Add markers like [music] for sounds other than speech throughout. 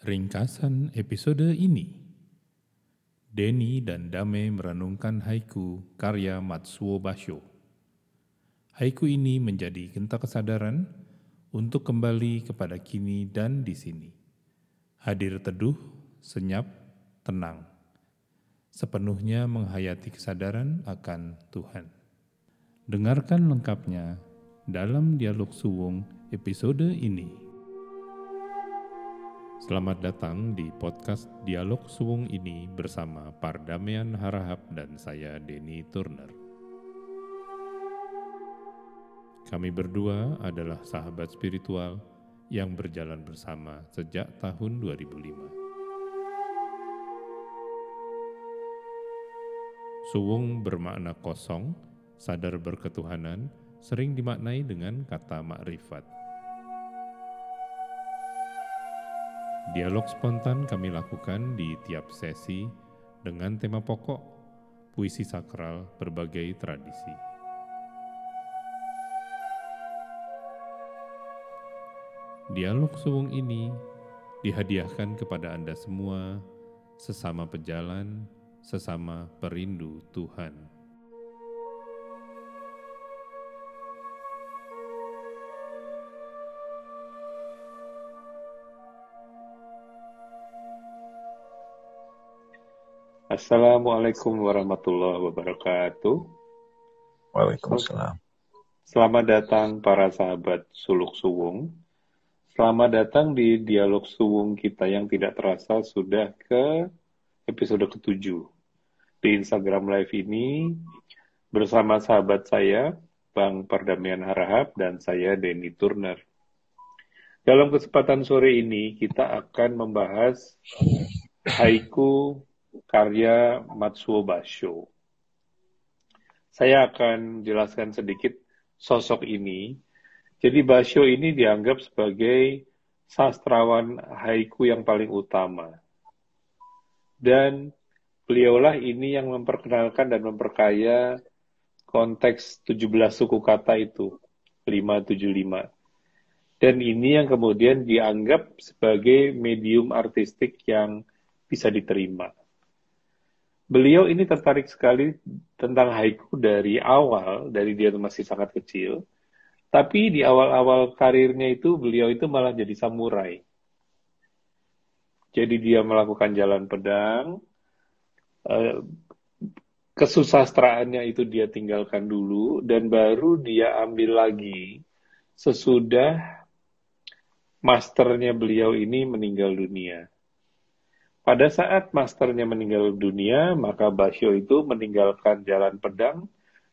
Ringkasan episode ini Denny dan Dame merenungkan haiku karya Matsuo Basho. Haiku ini menjadi genta kesadaran untuk kembali kepada kini dan di sini. Hadir teduh, senyap, tenang. Sepenuhnya menghayati kesadaran akan Tuhan. Dengarkan lengkapnya dalam dialog suwung episode ini. Selamat datang di podcast Dialog Suwung ini bersama Pardamian Harahap dan saya Denny Turner. Kami berdua adalah sahabat spiritual yang berjalan bersama sejak tahun 2005. Suwung bermakna kosong, sadar berketuhanan, sering dimaknai dengan kata makrifat. Dialog spontan kami lakukan di tiap sesi dengan tema pokok puisi sakral berbagai tradisi. Dialog suwung ini dihadiahkan kepada Anda semua sesama pejalan, sesama perindu Tuhan. Assalamualaikum warahmatullahi wabarakatuh. Waalaikumsalam. Selamat datang para sahabat Suluk Suwung. Selamat datang di dialog Suwung kita yang tidak terasa sudah ke episode ketujuh. Di Instagram Live ini bersama sahabat saya, Bang Perdamaian Harahap, dan saya, Denny Turner. Dalam kesempatan sore ini, kita akan membahas haiku karya Matsuo Basho. Saya akan jelaskan sedikit sosok ini. Jadi Basho ini dianggap sebagai sastrawan haiku yang paling utama. Dan beliaulah ini yang memperkenalkan dan memperkaya konteks 17 suku kata itu, 575. Dan ini yang kemudian dianggap sebagai medium artistik yang bisa diterima beliau ini tertarik sekali tentang haiku dari awal, dari dia masih sangat kecil. Tapi di awal-awal karirnya itu beliau itu malah jadi samurai. Jadi dia melakukan jalan pedang, eh, kesusastraannya itu dia tinggalkan dulu dan baru dia ambil lagi sesudah masternya beliau ini meninggal dunia. Pada saat masternya meninggal dunia, maka Basyo itu meninggalkan jalan pedang,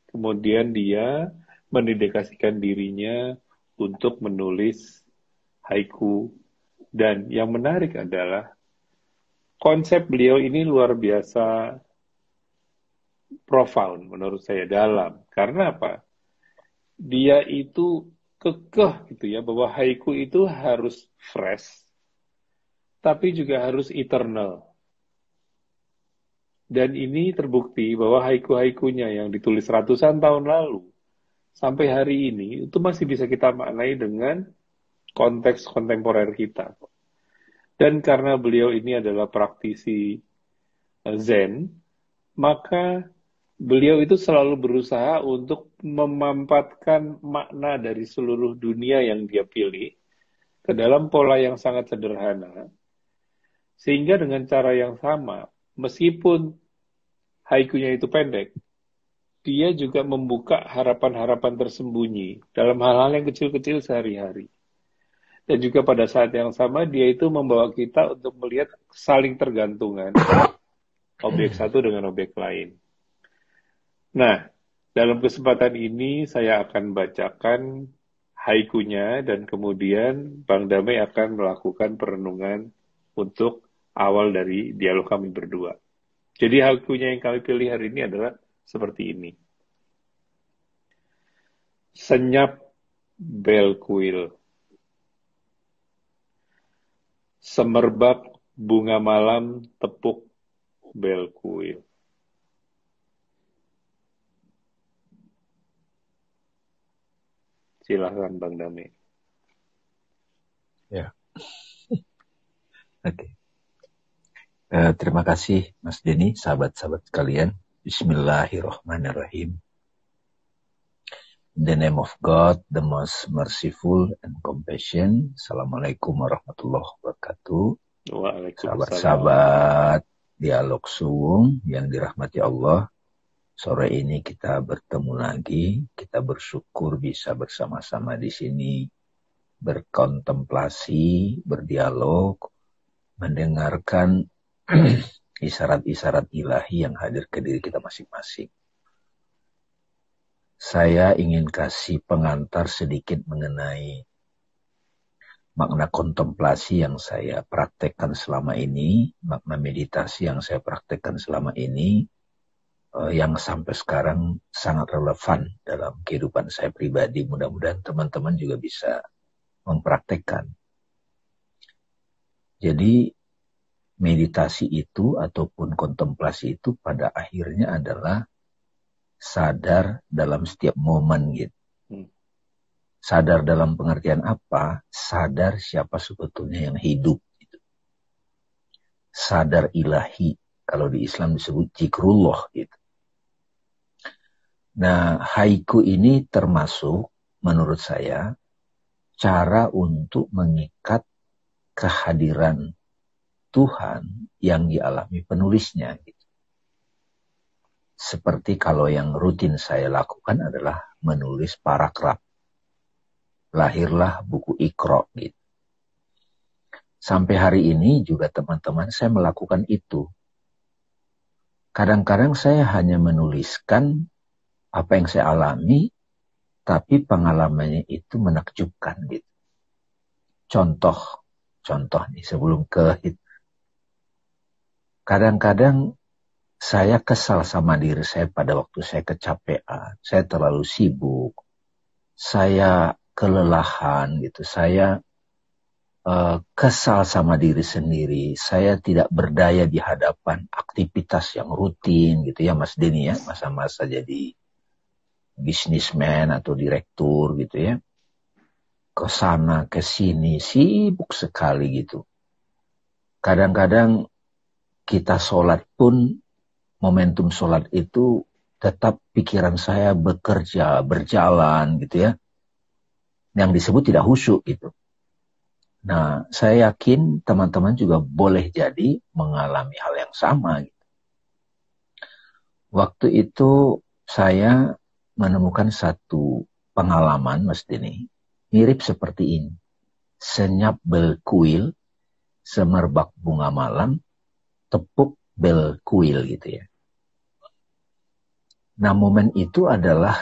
kemudian dia mendedikasikan dirinya untuk menulis haiku. Dan yang menarik adalah konsep beliau ini luar biasa profound menurut saya dalam. Karena apa? Dia itu kekeh gitu ya bahwa haiku itu harus fresh, tapi juga harus eternal. Dan ini terbukti bahwa haiku-haikunya yang ditulis ratusan tahun lalu sampai hari ini itu masih bisa kita maknai dengan konteks kontemporer kita. Dan karena beliau ini adalah praktisi eh, Zen, maka beliau itu selalu berusaha untuk memampatkan makna dari seluruh dunia yang dia pilih ke dalam pola yang sangat sederhana sehingga dengan cara yang sama, meskipun haikunya itu pendek, dia juga membuka harapan-harapan tersembunyi dalam hal-hal yang kecil-kecil sehari-hari. Dan juga pada saat yang sama dia itu membawa kita untuk melihat saling tergantungan [coughs] objek satu dengan objek lain. Nah, dalam kesempatan ini saya akan bacakan haikunya dan kemudian Bang Damai akan melakukan perenungan untuk awal dari dialog kami berdua. Jadi hakunya yang kami pilih hari ini adalah seperti ini. Senyap bel kuil. Semerbak bunga malam tepuk bel kuil. Silahkan Bang Dami. Ya. [laughs] Oke. Uh, terima kasih Mas Denny, sahabat-sahabat kalian. Bismillahirrahmanirrahim. In the name of God, the most merciful and compassion. Assalamualaikum warahmatullahi wabarakatuh. Sahabat-sahabat dialog suwung yang dirahmati Allah. Sore ini kita bertemu lagi. Kita bersyukur bisa bersama-sama di sini berkontemplasi, berdialog, mendengarkan [clears throat] isyarat-isyarat ilahi yang hadir ke diri kita masing-masing. Saya ingin kasih pengantar sedikit mengenai makna kontemplasi yang saya praktekkan selama ini, makna meditasi yang saya praktekkan selama ini, eh, yang sampai sekarang sangat relevan dalam kehidupan saya pribadi. Mudah-mudahan teman-teman juga bisa mempraktekkan. Jadi meditasi itu ataupun kontemplasi itu pada akhirnya adalah sadar dalam setiap momen gitu. Hmm. Sadar dalam pengertian apa? Sadar siapa sebetulnya yang hidup. Gitu. Sadar ilahi. Kalau di Islam disebut jikrullah gitu. Nah, haiku ini termasuk menurut saya cara untuk mengikat kehadiran Tuhan yang dialami penulisnya. Gitu. Seperti kalau yang rutin saya lakukan adalah menulis paragraf. Lahirlah buku Ikro gitu. Sampai hari ini juga teman-teman saya melakukan itu. Kadang-kadang saya hanya menuliskan apa yang saya alami, tapi pengalamannya itu menakjubkan gitu. Contoh, contoh nih sebelum ke Kadang-kadang saya kesal sama diri saya pada waktu saya kecapean. Saya terlalu sibuk. Saya kelelahan gitu. Saya uh, kesal sama diri sendiri. Saya tidak berdaya di hadapan aktivitas yang rutin gitu ya Mas Denny ya. Masa-masa jadi bisnismen atau direktur gitu ya. Ke sana, ke sini, sibuk sekali gitu. Kadang-kadang kita sholat pun momentum sholat itu tetap pikiran saya bekerja, berjalan gitu ya. Yang disebut tidak khusyuk gitu. Nah, saya yakin teman-teman juga boleh jadi mengalami hal yang sama. Gitu. Waktu itu saya menemukan satu pengalaman Mas Dini, mirip seperti ini. Senyap belkuil, semerbak bunga malam, tepuk bel kuil gitu ya. Nah momen itu adalah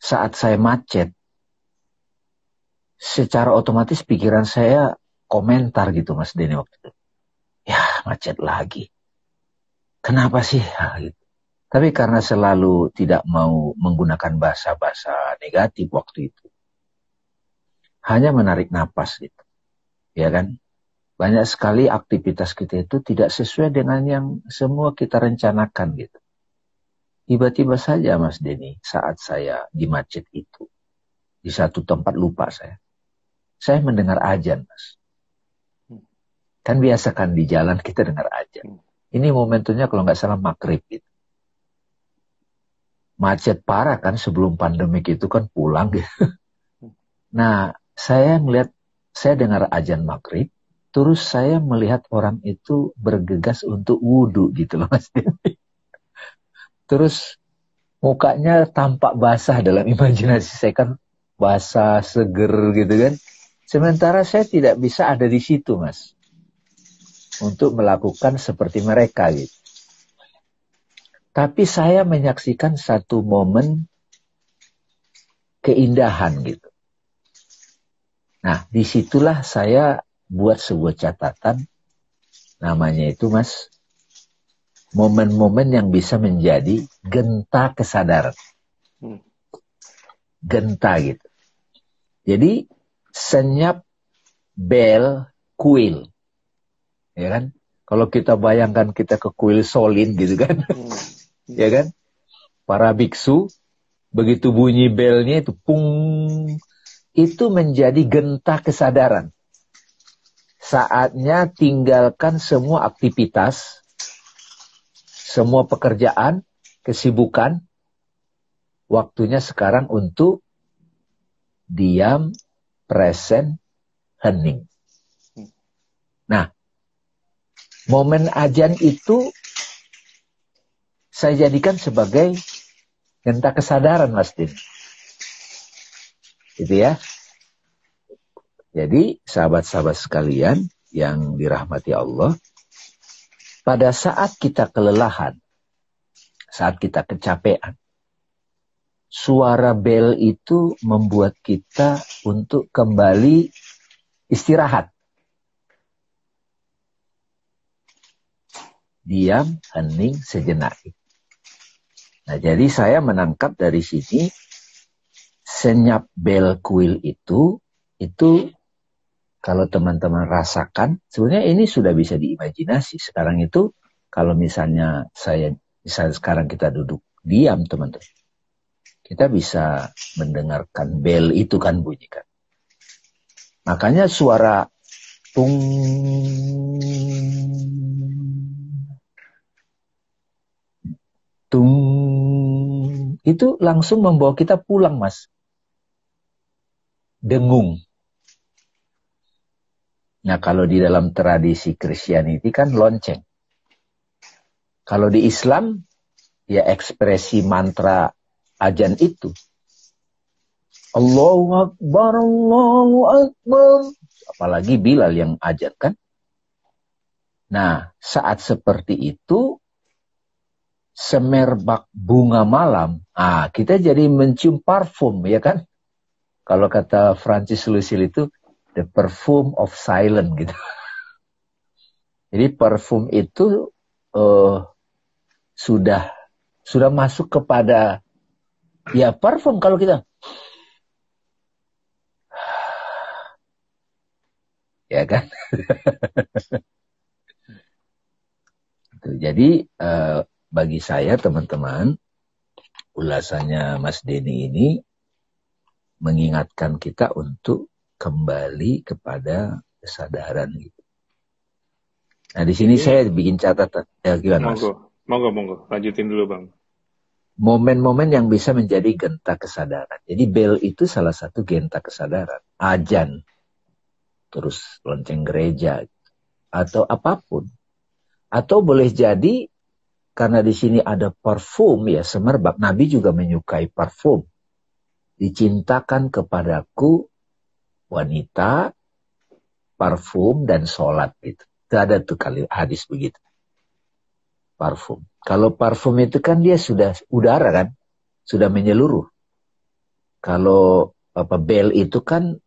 saat saya macet, secara otomatis pikiran saya komentar gitu Mas Denny waktu itu. Ya macet lagi. Kenapa sih? Nah, [laughs] gitu. Tapi karena selalu tidak mau menggunakan bahasa-bahasa negatif waktu itu. Hanya menarik napas gitu. Ya kan? Banyak sekali aktivitas kita itu tidak sesuai dengan yang semua kita rencanakan gitu. Tiba-tiba saja Mas Denny saat saya di masjid itu. Di satu tempat lupa saya. Saya mendengar ajan Mas. Kan biasa kan di jalan kita dengar ajan. Ini momentumnya kalau nggak salah maghrib gitu. Macet parah kan sebelum pandemik itu kan pulang gitu. Nah saya melihat, saya dengar ajan maghrib Terus saya melihat orang itu bergegas untuk wudhu gitu loh Mas Terus mukanya tampak basah dalam [laughs] imajinasi saya kan basah, seger gitu kan. Sementara saya tidak bisa ada di situ Mas. Untuk melakukan seperti mereka gitu. Tapi saya menyaksikan satu momen keindahan gitu. Nah, di situlah saya buat sebuah catatan namanya itu mas momen-momen yang bisa menjadi genta kesadaran. Hmm. genta gitu. Jadi senyap bel kuil. Ya kan? Kalau kita bayangkan kita ke kuil solin gitu kan? Hmm. ya kan? Para biksu begitu bunyi belnya itu pung. Itu menjadi genta kesadaran saatnya tinggalkan semua aktivitas, semua pekerjaan, kesibukan. Waktunya sekarang untuk diam, present, hening. Nah, momen ajan itu saya jadikan sebagai genta kesadaran Mas Din. Gitu ya. Jadi sahabat-sahabat sekalian yang dirahmati Allah, pada saat kita kelelahan, saat kita kecapean, suara bel itu membuat kita untuk kembali istirahat. Diam, hening, sejenak. Nah, jadi saya menangkap dari sini senyap bel kuil itu itu kalau teman-teman rasakan, sebenarnya ini sudah bisa diimajinasi. Sekarang itu kalau misalnya saya, misalnya sekarang kita duduk diam teman-teman, kita bisa mendengarkan bel itu kan bunyikan. Makanya suara tung tung itu langsung membawa kita pulang mas dengung Nah kalau di dalam tradisi Kristianiti kan lonceng. Kalau di Islam ya ekspresi mantra ajan itu. Allahu Akbar, Allahu Akbar. Apalagi Bilal yang ajar kan. Nah saat seperti itu semerbak bunga malam. Ah, kita jadi mencium parfum ya kan. Kalau kata Francis Lucille itu the perfume of silence gitu. Jadi parfum itu uh, sudah sudah masuk kepada ya parfum kalau kita ya kan. Jadi uh, bagi saya teman-teman ulasannya Mas Denny ini mengingatkan kita untuk kembali kepada kesadaran gitu. Nah di sini saya bikin catatan. Ya gimana mas? Monggo, monggo, monggo. Lanjutin dulu bang. Momen-momen yang bisa menjadi genta kesadaran. Jadi bel itu salah satu genta kesadaran. Ajan, terus lonceng gereja, atau apa pun. Atau boleh jadi karena di sini ada parfum ya semerbak. Nabi juga menyukai parfum. Dicintakan kepadaku wanita, parfum, dan sholat gitu. Itu ada tuh kali hadis begitu. Parfum. Kalau parfum itu kan dia sudah udara kan, sudah menyeluruh. Kalau apa bel itu kan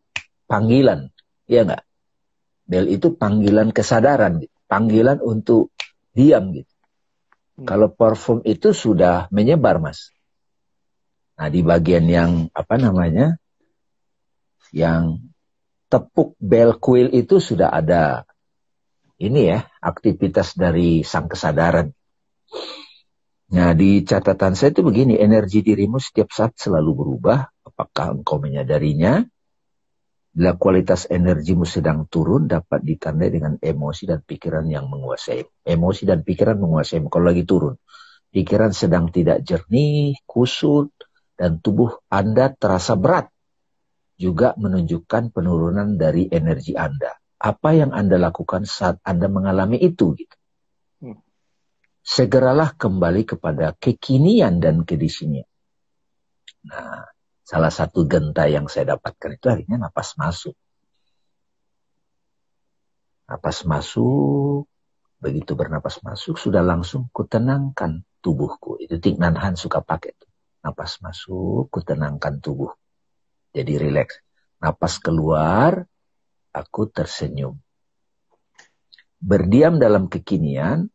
panggilan, ya enggak? Bel itu panggilan kesadaran, gitu. panggilan untuk diam gitu. Hmm. Kalau parfum itu sudah menyebar mas. Nah di bagian yang apa namanya, yang tepuk bel kuil itu sudah ada ini ya, aktivitas dari sang kesadaran. Nah, di catatan saya itu begini, energi dirimu setiap saat selalu berubah. Apakah engkau menyadarinya? Bila kualitas energimu sedang turun, dapat ditandai dengan emosi dan pikiran yang menguasai. Emosi dan pikiran menguasai kalau lagi turun. Pikiran sedang tidak jernih, kusut, dan tubuh Anda terasa berat juga menunjukkan penurunan dari energi Anda. Apa yang Anda lakukan saat Anda mengalami itu? Gitu. Hmm. Segeralah kembali kepada kekinian dan kedisinian. Nah, salah satu genta yang saya dapatkan itu akhirnya napas masuk. Napas masuk, begitu bernapas masuk, sudah langsung kutenangkan tubuhku. Itu Tik Nanhan suka pakai. Napas masuk, kutenangkan tubuh jadi rileks. Napas keluar, aku tersenyum. Berdiam dalam kekinian,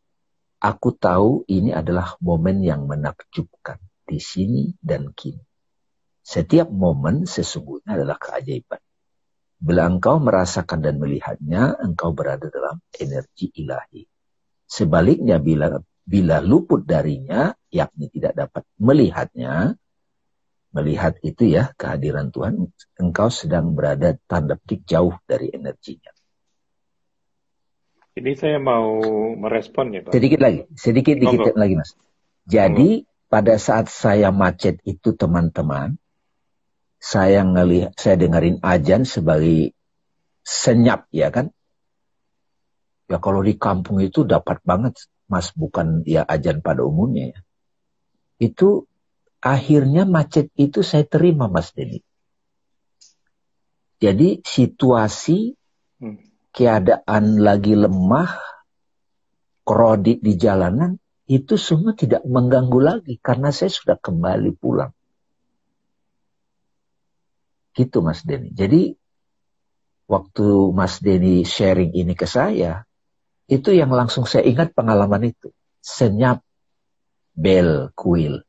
aku tahu ini adalah momen yang menakjubkan di sini dan kini. Setiap momen sesungguhnya adalah keajaiban. Bila engkau merasakan dan melihatnya, engkau berada dalam energi ilahi. Sebaliknya bila bila luput darinya, yakni tidak dapat melihatnya, melihat itu ya kehadiran Tuhan, engkau sedang berada tanda petik jauh dari energinya. Ini saya mau merespon ya Pak. Sedikit lagi, sedikit dikit Monggo. lagi Mas. Jadi pada saat saya macet itu teman-teman, saya ngelihat, saya dengerin ajan sebagai senyap ya kan. Ya kalau di kampung itu dapat banget Mas, bukan ya ajan pada umumnya ya. Itu akhirnya macet itu saya terima Mas Dedi. Jadi situasi Hmm. keadaan lagi lemah, krodit di jalanan, itu semua tidak mengganggu lagi karena saya sudah kembali pulang. Gitu Mas Denny. Jadi waktu Mas Denny sharing ini ke saya, itu yang langsung saya ingat pengalaman itu. Senyap bel kuil.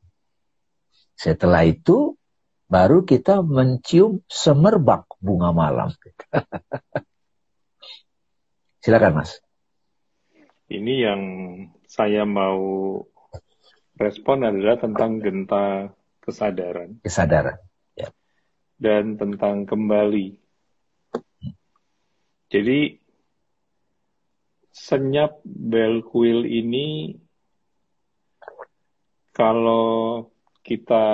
Setelah itu baru kita mencium semerbak bunga malam. [laughs] Silakan Mas. Ini yang saya mau respon adalah tentang genta kesadaran Kesadaran. dan tentang kembali. Jadi senyap bel kuil ini kalau kita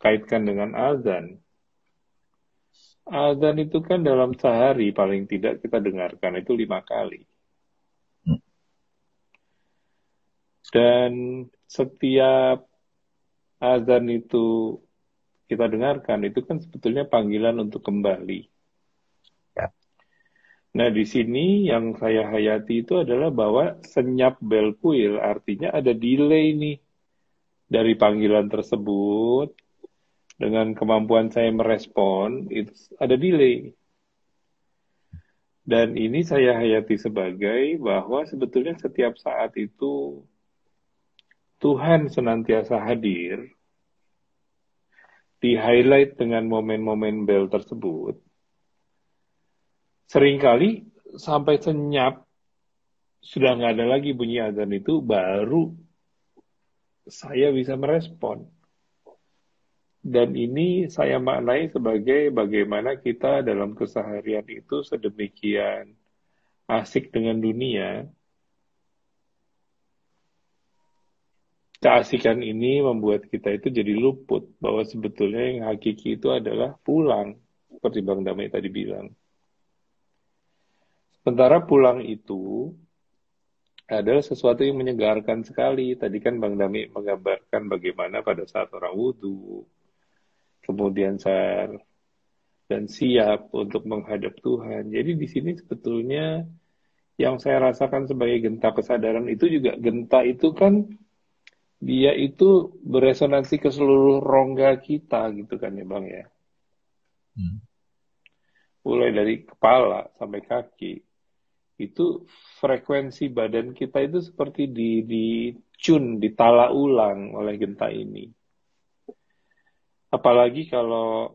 kaitkan dengan azan, azan itu kan dalam sehari paling tidak kita dengarkan itu lima kali. Dan setiap azan itu kita dengarkan itu kan sebetulnya panggilan untuk kembali. Ya. Nah, di sini yang saya hayati itu adalah bahwa senyap bel kuil artinya ada delay nih dari panggilan tersebut dengan kemampuan saya merespon itu ada delay. Dan ini saya hayati sebagai bahwa sebetulnya setiap saat itu Tuhan senantiasa hadir di highlight dengan momen-momen bel tersebut, sering kali sampai senyap sudah nggak ada lagi bunyi azan itu baru saya bisa merespon. Dan ini saya maknai sebagai bagaimana kita dalam keseharian itu sedemikian asik dengan dunia. Keasikan ini membuat kita itu jadi luput bahwa sebetulnya yang hakiki itu adalah pulang, seperti Bang Damai tadi bilang. Sementara pulang itu adalah sesuatu yang menyegarkan sekali. Tadi kan Bang Dami menggambarkan bagaimana pada saat orang wudhu, kemudian sadar dan siap untuk menghadap Tuhan. Jadi di sini sebetulnya yang saya rasakan sebagai genta kesadaran itu juga genta itu kan dia itu beresonansi ke seluruh rongga kita gitu kan ya Bang ya. Hmm. Mulai dari kepala sampai kaki itu frekuensi badan kita itu seperti di di tune, ditala ulang oleh genta ini. Apalagi kalau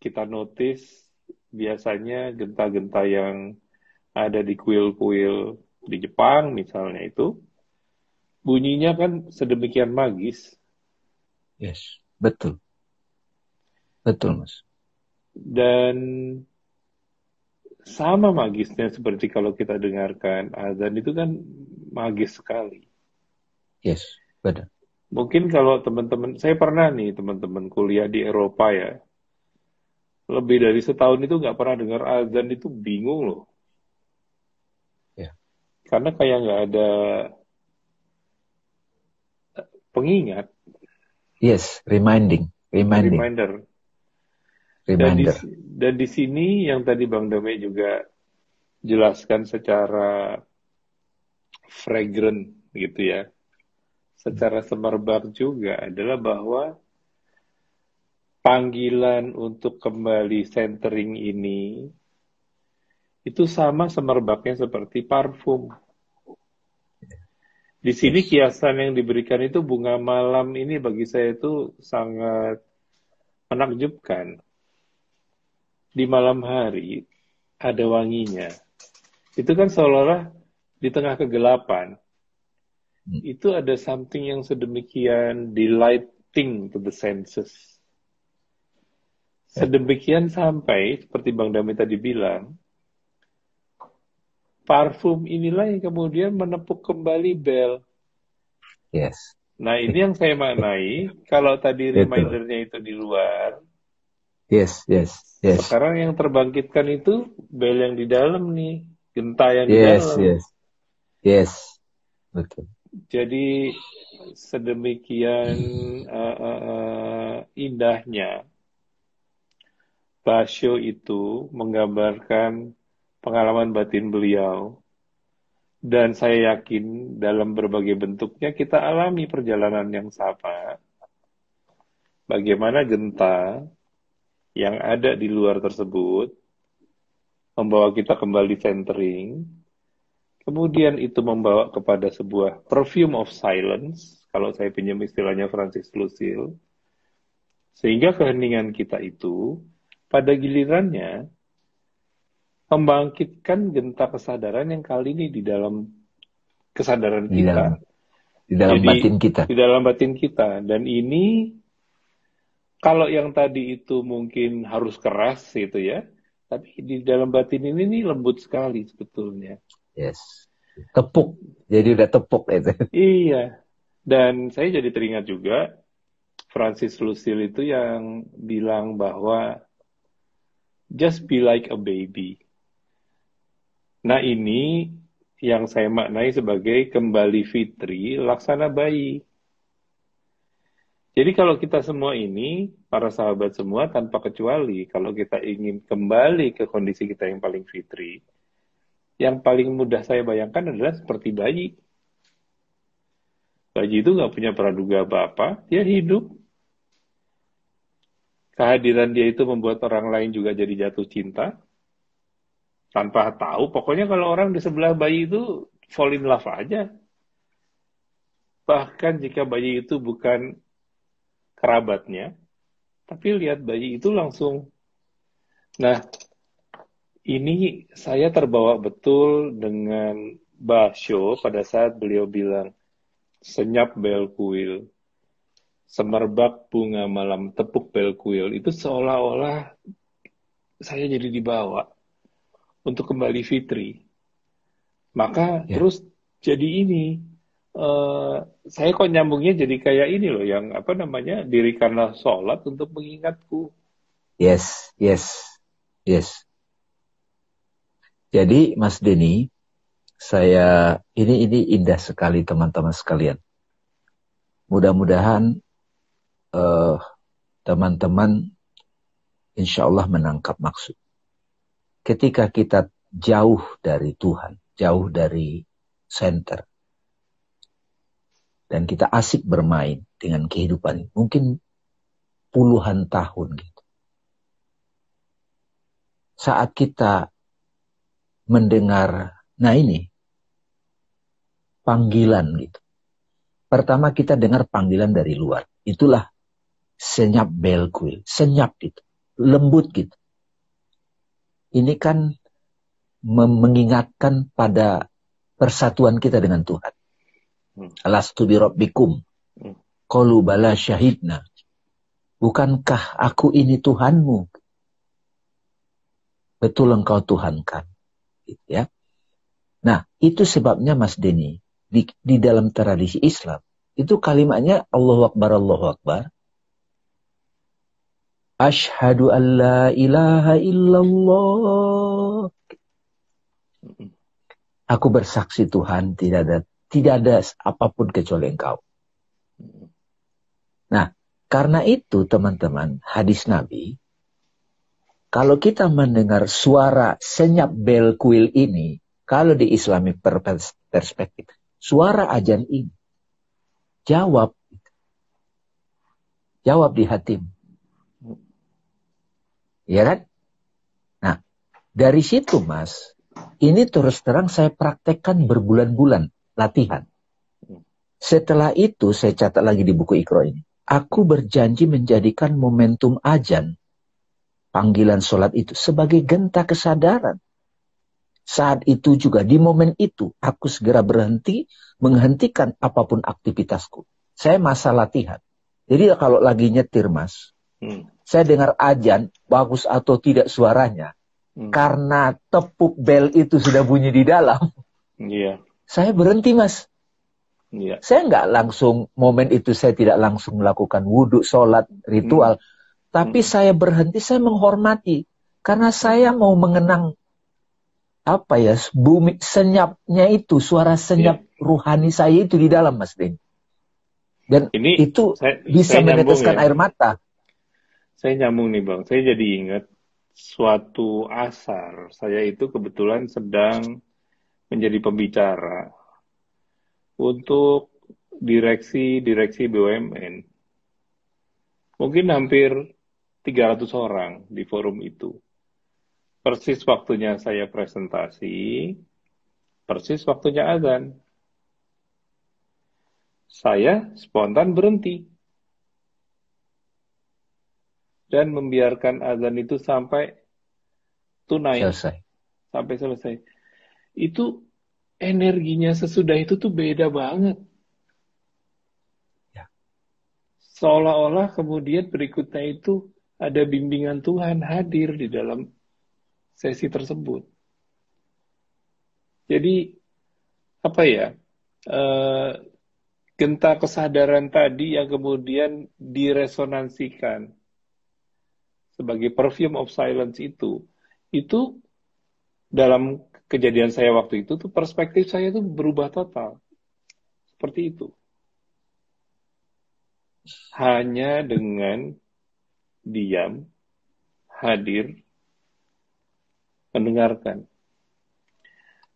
kita notice biasanya genta-genta yang ada di kuil-kuil di Jepang misalnya itu bunyinya kan sedemikian magis Yes, betul. Betul, Mas. dan sama magisnya seperti kalau kita dengarkan azan itu kan magis sekali. Yes, betul. Mungkin kalau teman-teman, saya pernah nih teman-teman kuliah di Eropa ya, lebih dari setahun itu nggak pernah dengar azan itu bingung loh. Ya. Karena kayak nggak ada pengingat, Yes, reminding, reminding, reminder. Dan di, dan di sini yang tadi Bang Dame juga jelaskan secara fragrant gitu ya, secara semerbak juga adalah bahwa panggilan untuk kembali centering ini itu sama semerbaknya seperti parfum. Di sini kiasan yang diberikan itu bunga malam ini bagi saya itu sangat menakjubkan. Di malam hari ada wanginya. Itu kan seolah-olah di tengah kegelapan. Hmm. Itu ada something yang sedemikian delighting to the senses. Sedemikian sampai, seperti Bang Dami tadi bilang, parfum inilah yang kemudian menepuk kembali bel. Yes. Nah ini yang saya maknai, kalau tadi remindernya itu di luar, Yes, yes, yes. sekarang yang terbangkitkan itu bel yang di dalam nih, genta yang di Yes, dalam. yes. Yes. Betul. Jadi sedemikian uh, uh, uh, indahnya Basyo itu menggambarkan pengalaman batin beliau dan saya yakin dalam berbagai bentuknya kita alami perjalanan yang sama. Bagaimana genta yang ada di luar tersebut membawa kita kembali centering, kemudian itu membawa kepada sebuah perfume of silence, kalau saya pinjam istilahnya Francis Lucille, sehingga keheningan kita itu pada gilirannya membangkitkan genta kesadaran yang kali ini di dalam kesadaran Di kita, dalam, di dalam Jadi, batin kita. di dalam batin kita. Dan ini kalau yang tadi itu mungkin harus keras gitu ya, tapi di dalam batin ini nih lembut sekali sebetulnya. Yes. Tepuk. Jadi udah tepuk itu. [laughs] Iya. Dan saya jadi teringat juga Francis Lucille itu yang bilang bahwa just be like a baby. Nah ini yang saya maknai sebagai kembali fitri laksana bayi. Jadi kalau kita semua ini, para sahabat semua tanpa kecuali, kalau kita ingin kembali ke kondisi kita yang paling fitri, yang paling mudah saya bayangkan adalah seperti bayi. Bayi itu nggak punya praduga apa-apa, dia hidup. Kehadiran dia itu membuat orang lain juga jadi jatuh cinta. Tanpa tahu, pokoknya kalau orang di sebelah bayi itu fall in love aja. Bahkan jika bayi itu bukan kerabatnya, tapi lihat bayi itu langsung. Nah, ini saya terbawa betul dengan Basyo pada saat beliau bilang, senyap bel kuil, semerbak bunga malam tepuk bel kuil, itu seolah-olah saya jadi dibawa untuk kembali fitri. Maka Ya. terus jadi ini, eh, saya kok nyambungnya jadi kayak ini loh, yang apa namanya, dirikanlah sholat untuk mengingatku. Yes, yes, yes. Jadi Mas Denny, saya ini ini indah sekali teman-teman sekalian. Mudah-mudahan eh, teman-teman insya Allah menangkap maksud. Ketika kita jauh dari Tuhan, jauh dari center, dan kita asik bermain dengan kehidupan, mungkin puluhan tahun gitu. Saat kita mendengar, nah ini, panggilan gitu. Pertama kita dengar panggilan dari luar. Itulah senyap bel kuil. Senyap gitu. Lembut gitu. Ini kan mengingatkan pada persatuan kita dengan Tuhan. Hmm. Alastu bi rabbikum. Hmm. Qalu bala syahidna. Bukankah aku ini Tuhanmu? Betul engkau Tuhan kan? Gitu ya. Nah, itu sebabnya Mas Denny, di, di dalam tradisi Islam, itu kalimatnya Allahu Akbar, Allahu Akbar. Ashhadu an la ilaha illallah. Aku bersaksi Tuhan tidak ada tidak ada apa pun kecuali Engkau. Nah, karena itu teman-teman, hadis Nabi, kalau kita mendengar suara senyap bel kuil ini, kalau di islami per- perspektif, suara ajan ini, jawab. Jawab di hatimu. Ya kan? Nah, dari situ mas, ini terus terang saya praktekkan berbulan-bulan latihan. Setelah itu saya catat lagi di buku Ikro ini. Aku berjanji menjadikan momentum ajan, panggilan sholat itu sebagai genta kesadaran. Saat itu juga di momen itu aku segera berhenti menghentikan apa pun aktivitasku. Saya masa latihan. Jadi kalau lagi nyetir mas, Hmm. saya dengar ajan bagus atau tidak suaranya, hmm. karena tepuk bel itu sudah bunyi di dalam. Iya. Saya berhenti mas. Iya. Saya nggak langsung momen itu saya tidak langsung melakukan wudhu, sholat, ritual. Hmm. Tapi hmm. saya berhenti, saya menghormati. Karena saya mau mengenang apa ya bumi senyapnya itu suara senyap ya. rohani saya itu di dalam Mas Den. Dan ini itu saya, bisa saya meneteskan ya. air mata. Saya nyambung nih Bang. Saya jadi ingat suatu asar. Saya itu kebetulan sedang menjadi pembicara untuk direksi-direksi BUMN. Mungkin hampir 300 orang di forum itu persis waktunya saya presentasi, persis waktunya azan. Saya spontan berhenti. Dan membiarkan azan itu sampai tunai. Selesai. Sampai selesai. Itu energinya sesudah itu tuh beda banget. Ya. Seolah-olah kemudian berikutnya itu ada bimbingan Tuhan hadir di dalam sesi tersebut. Jadi apa ya uh, genta kesadaran tadi yang kemudian diresonansikan sebagai perfume of silence itu itu dalam kejadian saya waktu itu tuh perspektif saya tuh berubah total. Seperti itu. Hanya dengan diam hadir mendengarkan.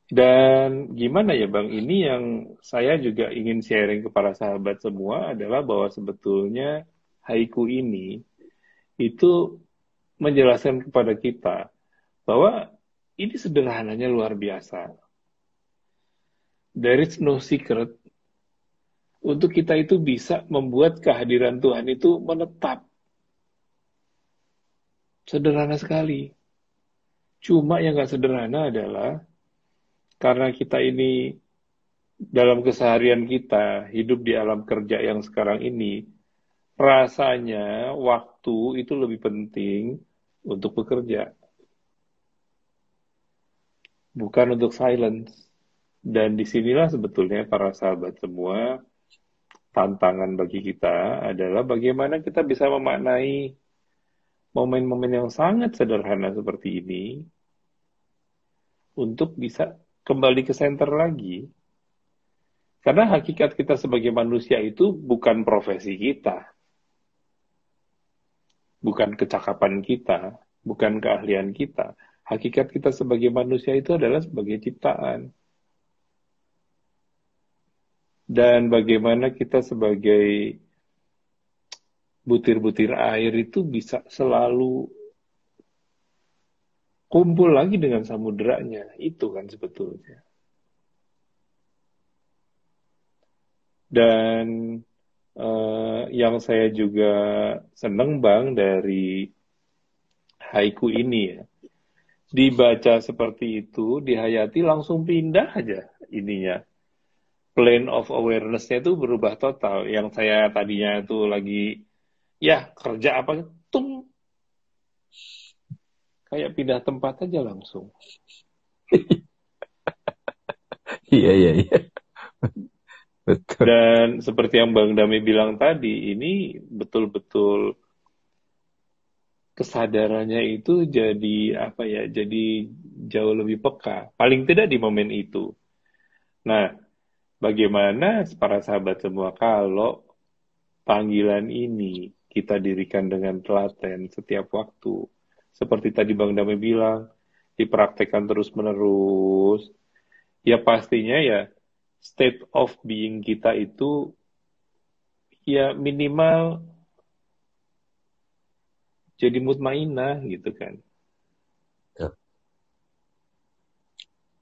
Dan gimana ya Bang, ini yang saya juga ingin sharing kepada sahabat semua adalah bahwa sebetulnya haiku ini itu menjelaskan kepada kita bahwa ini sederhananya luar biasa. There is no secret untuk kita itu bisa membuat kehadiran Tuhan itu menetap. Sederhana sekali. Cuma yang gak sederhana adalah karena kita ini dalam keseharian kita hidup di alam kerja yang sekarang ini, rasanya waktu itu lebih penting untuk bekerja. Bukan untuk silence. Dan di sinilah sebetulnya para sahabat semua, tantangan bagi kita adalah bagaimana kita bisa memaknai momen-momen yang sangat sederhana seperti ini untuk bisa kembali ke center lagi. Karena hakikat kita sebagai manusia itu bukan profesi kita. Bukan kecakapan kita, bukan keahlian kita. Hakikat kita sebagai manusia itu adalah sebagai ciptaan. Dan bagaimana kita sebagai butir-butir air itu bisa selalu kumpul lagi dengan samudranya. Itu kan sebetulnya. Dan uh, yang saya juga seneng bang dari haiku ini ya. Dibaca seperti itu, dihayati langsung pindah aja ininya. Plane of awareness-nya itu berubah total. Yang saya tadinya itu lagi ya kerja apa tung kayak pindah tempat aja langsung [laughs] iya iya iya [laughs] betul dan seperti yang bang Dami bilang tadi ini betul-betul kesadarannya itu jadi apa ya jadi jauh lebih peka paling tidak di momen itu nah bagaimana para sahabat semua kalau panggilan ini kita dirikan dengan telaten setiap waktu. Seperti tadi Bang Dame bilang, dipraktekkan terus-menerus. Ya pastinya ya state of being kita itu ya minimal jadi mutmainah gitu kan.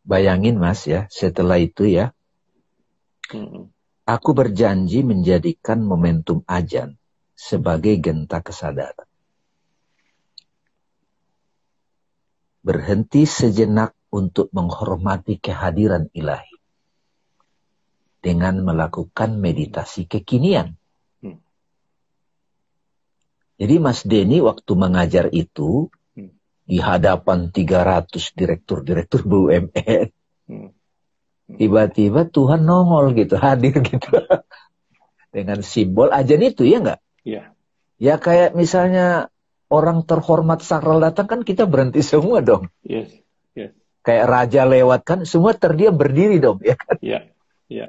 Bayangin mas ya, setelah itu ya, hmm. aku berjanji menjadikan momentum ajan sebagai genta kesadaran. Berhenti sejenak untuk menghormati kehadiran ilahi dengan melakukan meditasi kekinian. Hmm. Jadi Mas Denny waktu mengajar itu, hmm. di hadapan 300 direktur-direktur BUMN. Hmm. Tiba-tiba Tuhan nongol gitu, hadir gitu. [laughs] Dengan simbol ajan itu, ya enggak? Iya. Ya kayak misalnya orang terhormat sakral datang kan kita berhenti semua dong. Yes. yes. Kayak raja lewat kan semua terdiam berdiri dong, ya kan? Iya. Iya.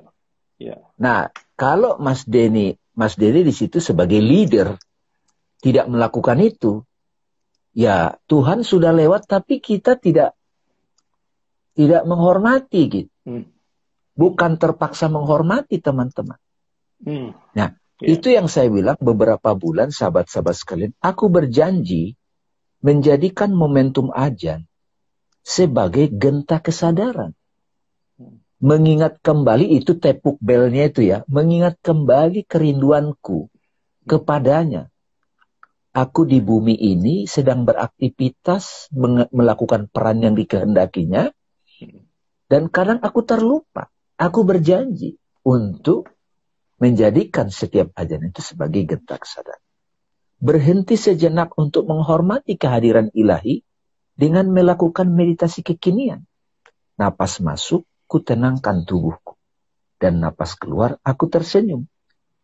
Iya. Nah, kalau Mas Denny, Mas Denny di situ sebagai leader tidak melakukan itu, ya Tuhan sudah lewat tapi kita tidak tidak menghormati gitu. Hmm. Bukan terpaksa menghormati teman-teman. Hmm. Nah, yeah. itu yang saya bilang beberapa bulan sahabat-sahabat sekalian, aku berjanji menjadikan momentum ajan sebagai genta kesadaran. Hmm. Mengingat kembali itu tepuk belnya itu ya, mengingat kembali kerinduanku kepadanya aku di bumi ini sedang beraktivitas melakukan peran yang dikehendakinya dan kadang aku terlupa. Aku berjanji untuk menjadikan setiap ajan itu sebagai gentak sadar. Berhenti sejenak untuk menghormati kehadiran ilahi dengan melakukan meditasi kekinian. Napas masuk, ku tenangkan tubuhku. Dan napas keluar, aku tersenyum.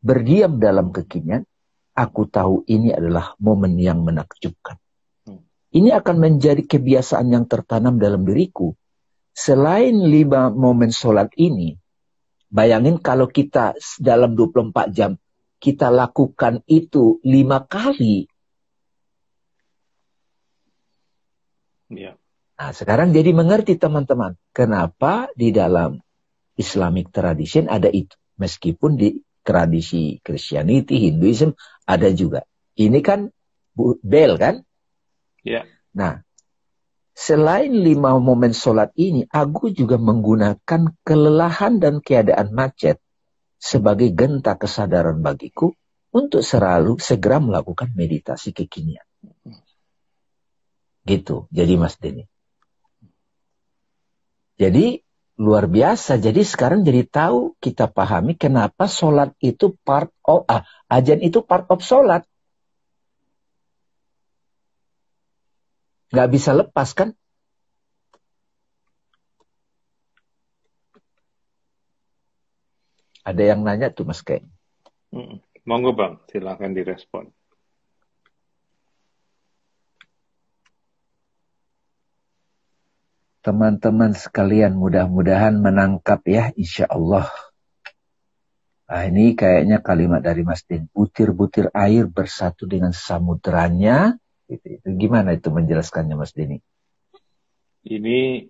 Berdiam dalam kekinian, aku tahu ini adalah momen yang menakjubkan. Hmm. Ini akan menjadi kebiasaan yang tertanam dalam diriku. Selain lima momen sholat ini, bayangin kalau kita dalam 24 jam, kita lakukan itu lima kali. Ya. Nah, sekarang jadi mengerti teman-teman, kenapa di dalam Islamic tradition ada itu. Meskipun di tradisi Christianity, Hinduism ada juga. Ini kan bel kan? Ya. Nah, selain lima momen sholat ini, aku juga menggunakan kelelahan dan keadaan macet sebagai genta kesadaran bagiku untuk selalu segera melakukan meditasi kekinian. Gitu, jadi Mas Denny. Jadi luar biasa. Jadi sekarang jadi tahu kita pahami kenapa sholat itu part of ah, ajan itu part of sholat. Gak bisa lepas kan? Ada yang nanya tuh Mas Keng. Hmm. Monggo Bang, silahkan direspon. Teman-teman sekalian mudah-mudahan menangkap ya insya Allah. Nah ini kayaknya kalimat dari Mas Din. Butir-butir air bersatu dengan samudranya. Gitu, itu. Gimana itu menjelaskannya Mas Dini? Ini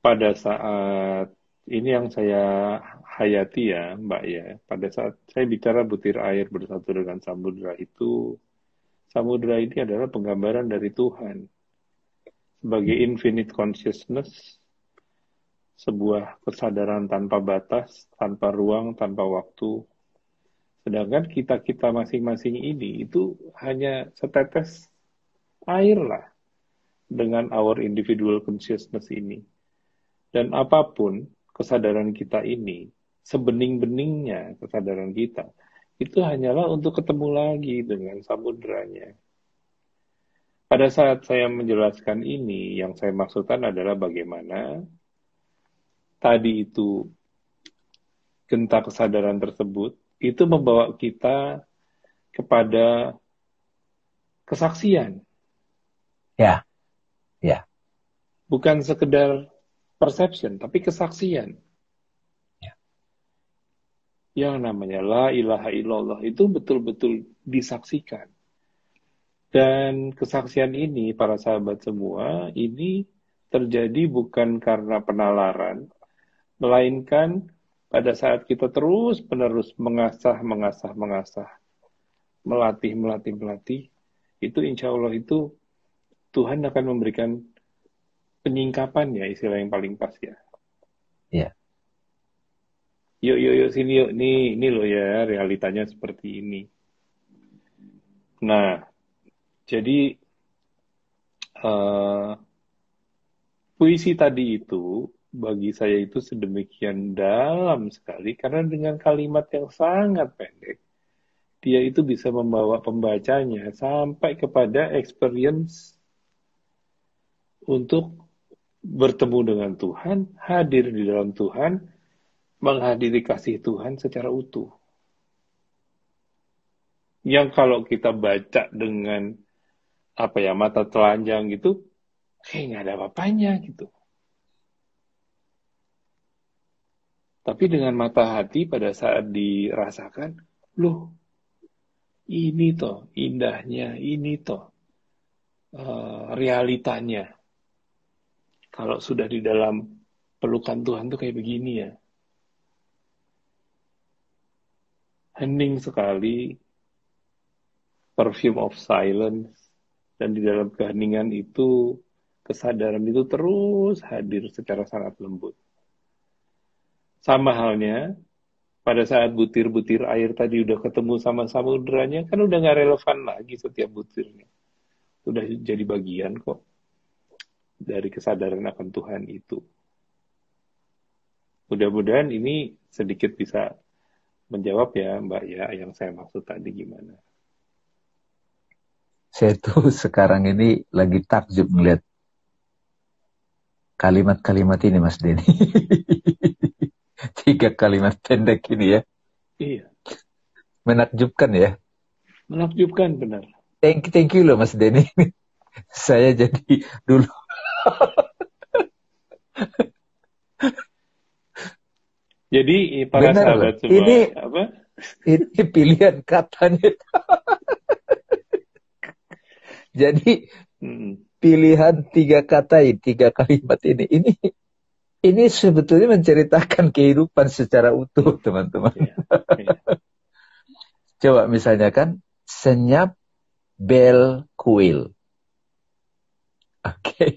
pada saat ini yang saya hayati ya Mbak ya. Pada saat saya bicara butir air bersatu dengan samudra itu, samudra ini adalah penggambaran dari Tuhan sebagai infinite consciousness, sebuah kesadaran tanpa batas, tanpa ruang, tanpa waktu. Sedangkan kita-kita masing-masing ini itu hanya setetes air lah dengan our individual consciousness ini. Dan apa pun kesadaran kita ini, sebening-beningnya kesadaran kita, itu hanyalah untuk ketemu lagi dengan samudranya. Pada saat saya menjelaskan ini, yang saya maksudkan adalah bagaimana tadi itu genta kesadaran tersebut itu membawa kita kepada kesaksian. Ya, ya. Bukan sekedar perception, tapi kesaksian. Ya. Yang namanya la ilaha illallah itu betul-betul disaksikan. Dan kesaksian ini, para sahabat semua, ini terjadi bukan karena penalaran, melainkan pada saat kita terus menerus mengasah, mengasah, mengasah, melatih, melatih, melatih, itu insya Allah itu Tuhan akan memberikan penyingkapan ya istilah yang paling pas ya. Iya. Yuk, yuk, yuk sini yuk, nih, ini loh ya realitanya seperti ini. Nah, jadi uh, puisi tadi itu bagi saya itu sedemikian dalam sekali karena dengan kalimat yang sangat pendek dia itu bisa membawa pembacanya sampai kepada experience untuk bertemu dengan Tuhan, hadir di dalam Tuhan, menghadiri kasih Tuhan secara utuh. Yang kalau kita baca dengan apa ya mata telanjang gitu, kayak nggak ada apa-apanya gitu. Tapi dengan mata hati pada saat dirasakan, loh, ini toh indahnya, ini toh uh, realitanya. Kalau sudah di dalam pelukan Tuhan tuh kayak begini ya. Hening sekali, perfume of silence, dan di dalam keheningan itu kesadaran itu terus hadir secara sangat lembut. Sama halnya, pada saat butir-butir air tadi udah ketemu sama samudranya, kan udah nggak relevan lagi setiap butirnya. Udah jadi bagian kok dari kesadaran akan Tuhan itu. Mudah-mudahan ini sedikit bisa menjawab ya Mbak ya yang saya maksud tadi gimana. Saya tuh [laughs] sekarang ini lagi takjub melihat kalimat-kalimat ini Mas Denny. [laughs] Tiga kalimat pendek ini ya. Iya. Menakjubkan ya. Menakjubkan benar. Thank you, thank you loh Mas Denny. [laughs] Saya jadi dulu. jadi para benar, sahabat semua ini, apa? Ini pilihan katanya. Jadi pilihan tiga kata ini, tiga kalimat ini, ini ini sebetulnya menceritakan kehidupan secara utuh, teman-teman. Iya, iya. [laughs] Coba misalnya kan, senyap bel kuil. Oke. Okay.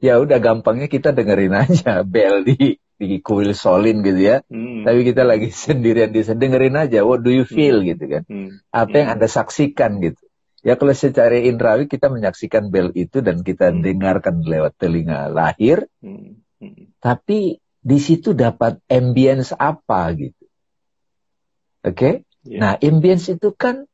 Ya udah gampangnya kita dengerin aja bel di di kuil solin gitu ya. Hmm. Tapi kita lagi [laughs] sendirian di dengerin aja. What do you feel hmm. gitu kan? Hmm. Apa yang hmm. anda saksikan gitu? Ya kalau secara indrawi kita menyaksikan bel itu dan kita hmm. dengarkan lewat telinga lahir. Hmm tapi di situ dapat ambience apa gitu. Oke? Okay? Ya. Yeah. Nah, ambience itu kan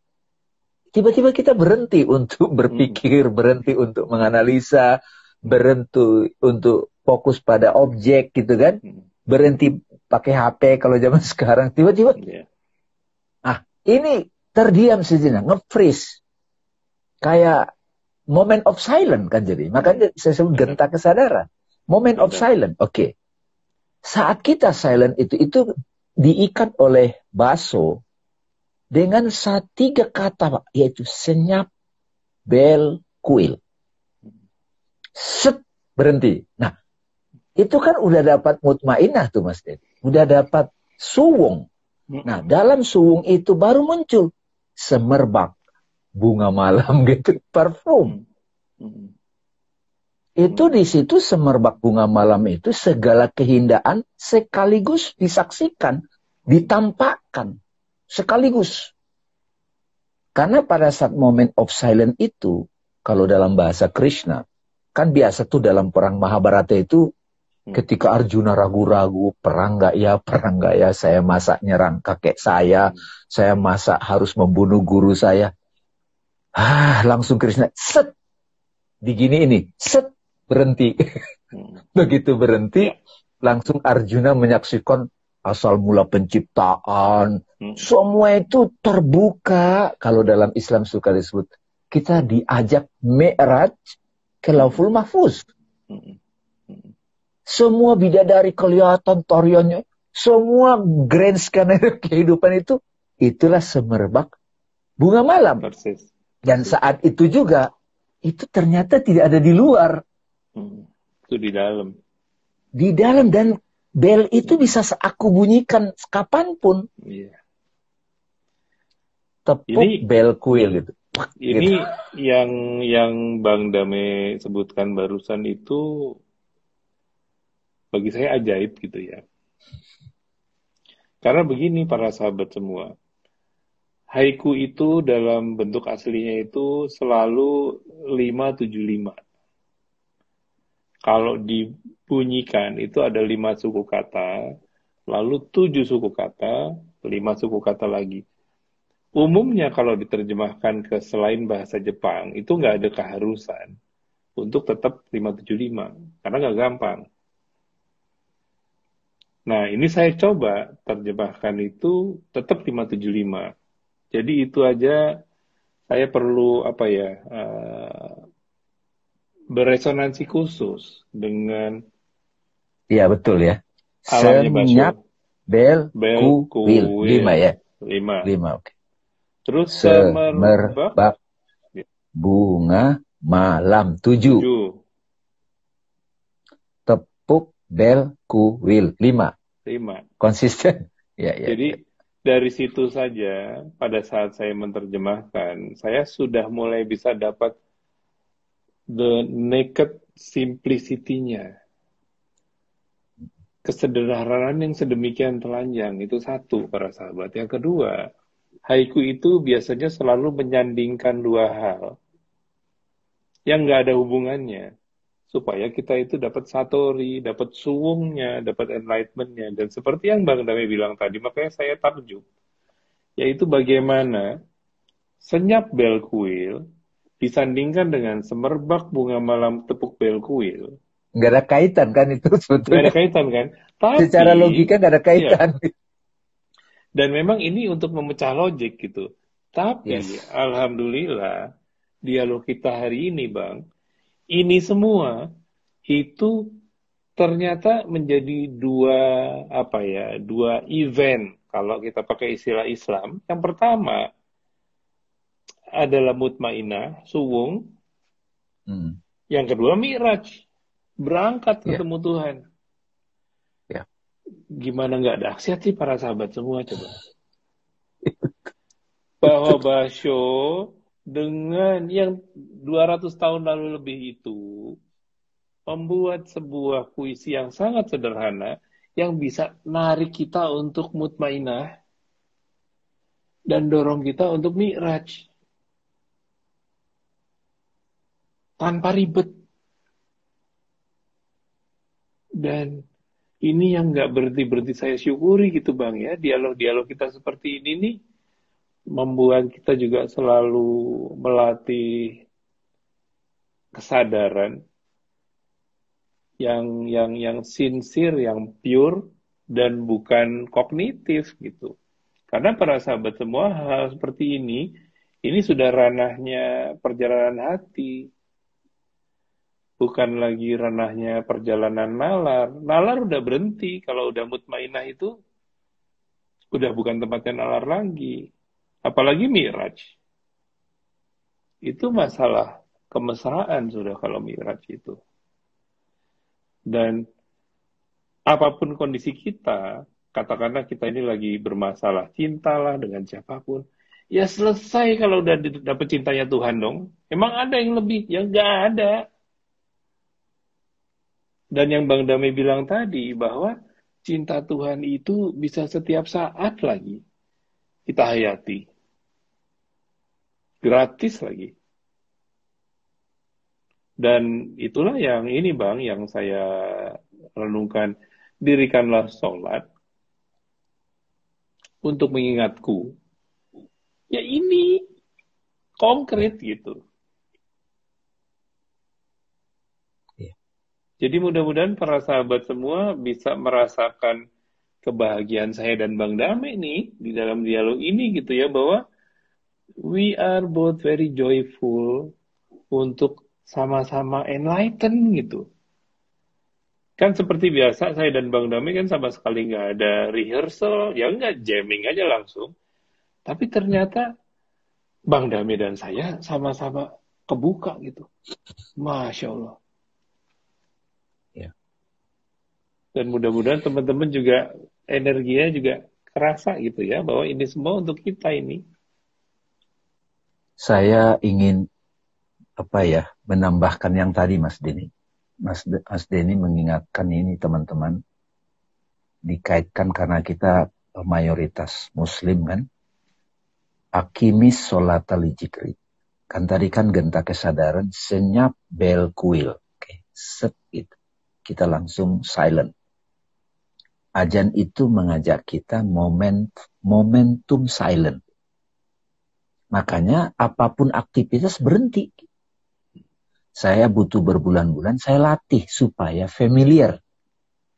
tiba-tiba kita berhenti untuk [laughs] berpikir, hmm. berhenti untuk menganalisa, berhenti untuk fokus pada objek gitu kan. Hmm. Berhenti pakai HP kalau zaman [laughs] sekarang tiba-tiba. Yeah. Ah, ini terdiam sejenak, nge-freeze. Kayak moment of silence kan jadi. Makanya saya sebut genta kesadaran. Moment of silent. Oke. Okay. Saat kita silent itu itu diikat oleh baso dengan saat tiga kata yaitu senyap, bel, kuil. Set berhenti. Nah, itu kan udah dapat mutmainah tuh Mas Dedi. Udah dapat suwung. Nah, dalam suwung itu baru muncul semerbak bunga malam [laughs] gitu, parfum itu di situ semerbak bunga malam itu segala kehindaan sekaligus disaksikan, ditampakkan sekaligus. Karena pada saat moment of silence itu, kalau dalam bahasa Krishna, kan biasa tuh dalam perang Mahabharata itu hmm. ketika Arjuna ragu-ragu, perang nggak ya, perang nggak ya, saya masak nyerang kakek saya, hmm. saya masak harus membunuh guru saya. Ah, langsung Krishna, set, digini ini, set, berhenti. Hmm. [laughs] Begitu berhenti, ya. langsung Arjuna menyaksikan asal mula penciptaan. Hmm. Semua itu terbuka. Kalau dalam Islam suka disebut, kita diajak mi'raj ke lauful mahfuz. Hmm. Semua bidadari kelihatan tariannya. Semua grand scanner [laughs] kehidupan itu, itulah semerbak bunga malam. Persis. Dan saat itu juga, itu ternyata tidak ada di luar. Hmm. Itu di dalam. Di dalam dan bel itu bisa aku bunyikan kapan pun. Iya. Tepuk ini, bel kuil gitu. Ini gitu. yang yang Bang Dame sebutkan barusan itu bagi saya ajaib gitu ya. Karena begini para sahabat semua. Haiku itu dalam bentuk aslinya itu selalu 575 kalau dibunyikan itu ada lima suku kata, lalu tujuh suku kata, lima suku kata lagi. Umumnya kalau diterjemahkan ke selain bahasa Jepang, itu nggak ada keharusan. untuk tetap 575 karena nggak gampang. Nah, ini saya coba terjemahkan itu tetap 575. Jadi itu aja saya perlu apa ya uh, beresonansi khusus dengan Iya betul ya. Senyap bel, bel ku, wil. Lima ya. Lima. Lima oke. Okay. Terus semerbak bunga malam tujuh. tujuh. Tepuk bel kuil lima. Lima. Konsisten. [laughs] ya, ya. Jadi ya. Dari situ saja pada saat saya menerjemahkan, saya sudah mulai bisa dapat the naked simplicity-nya. Kesederhanaan yang sedemikian telanjang itu satu para sahabat. Yang kedua, haiku itu biasanya selalu menyandingkan dua hal yang nggak ada hubungannya supaya kita itu dapat satori, dapat suwungnya, dapat enlightenmentnya. Dan seperti yang Bang Dami bilang tadi, makanya saya takjub. Yaitu bagaimana senyap bel kuil disandingkan dengan semerbak bunga malam tepuk bel kuil. Nggak ada kaitan kan itu sebetulnya. Nggak ada kaitan kan. Tapi, Secara logika nggak ada kaitan. Iya. Dan memang ini untuk memecah logik gitu. Tapi yes. alhamdulillah dialog kita hari ini bang, ini semua itu ternyata menjadi dua apa ya dua event kalau kita pakai istilah Islam. Yang pertama adalah mutmainah, suwung. Hmm. Yang kedua mi'raj, berangkat yeah. ketemu Tuhan. Yeah. Gimana nggak dahsyat sih para sahabat semua coba? [laughs] Bahwa Basyo dengan yang 200 tahun lalu lebih itu membuat sebuah puisi yang sangat sederhana yang bisa narik kita untuk mutmainah dan dorong kita untuk mi'raj. Tanpa ribet. Dan ini yang nggak berhenti-berhenti saya syukuri gitu Bang ya. Dialog-dialog kita seperti ini nih membuat kita juga selalu melatih kesadaran yang yang yang sincere, yang pure dan bukan kognitif gitu. Karena para sahabat semua hal seperti ini ini sudah ranahnya perjalanan hati. Bukan lagi ranahnya perjalanan nalar. Nalar udah berhenti. Kalau udah mutmainah itu udah bukan tempatnya nalar lagi Apalagi Miraj. Itu masalah kemesraan sudah kalau Miraj itu. Dan apa pun kondisi kita, katakanlah kita ini lagi bermasalah, cintalah dengan siapa pun. Ya selesai kalau udah dapet cintanya Tuhan dong. Emang ada yang lebih? Ya nggak ada. Dan yang Bang Dame bilang tadi bahwa cinta Tuhan itu bisa setiap saat lagi kita hayati. Gratis lagi. Dan itulah yang ini Bang, yang saya renungkan. Dirikanlah sholat untuk mengingatku. Ya ini konkret gitu. Iya. Jadi mudah-mudahan para sahabat semua bisa merasakan kebahagiaan saya dan Bang Dame nih di dalam dialog ini gitu ya bahwa we are both very joyful untuk sama-sama enlighten gitu. Kan seperti biasa saya dan Bang Dami kan sama sekali nggak ada rehearsal, ya nggak jamming aja langsung. Tapi ternyata Bang Dami dan saya sama-sama kebuka gitu. Masya Allah. Ya. Dan mudah-mudahan teman-teman juga energinya juga kerasa gitu ya, bahwa ini semua untuk kita ini saya ingin apa ya menambahkan yang tadi Mas Deni. Mas, Mas Deni mengingatkan ini teman-teman dikaitkan karena kita mayoritas Muslim kan. Akimis sholat jikri. Kan tadi kan genta kesadaran senyap bel kuil. Oke, set itu. Kita langsung silent. Ajan itu mengajak kita moment, momentum silent Makanya apa pun aktivitas berhenti. Saya butuh berbulan-bulan, saya latih supaya familiar.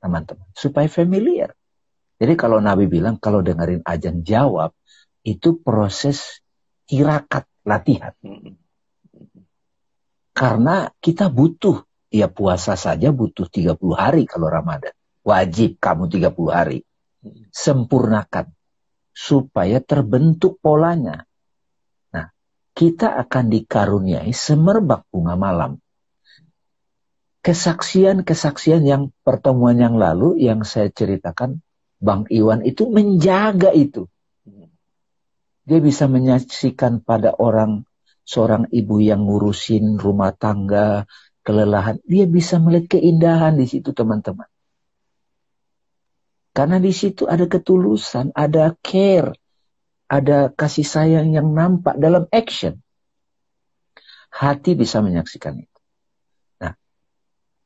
Teman-teman, supaya familiar. Jadi kalau Nabi bilang, kalau dengerin ajan jawab, itu proses tirakat, latihan. Karena kita butuh, ya puasa saja butuh 30 hari kalau Ramadan. Wajib kamu 30 hari. Sempurnakan. Supaya terbentuk polanya kita akan dikaruniai semerbak bunga malam. Kesaksian-kesaksian yang pertemuan yang lalu yang saya ceritakan, Bang Iwan itu menjaga itu. Dia bisa menyaksikan pada orang, seorang ibu yang ngurusin rumah tangga, kelelahan. Dia bisa melihat keindahan di situ teman-teman. Karena di situ ada ketulusan, ada care, ada kasih sayang yang nampak dalam action. Hati bisa menyaksikan itu. Nah,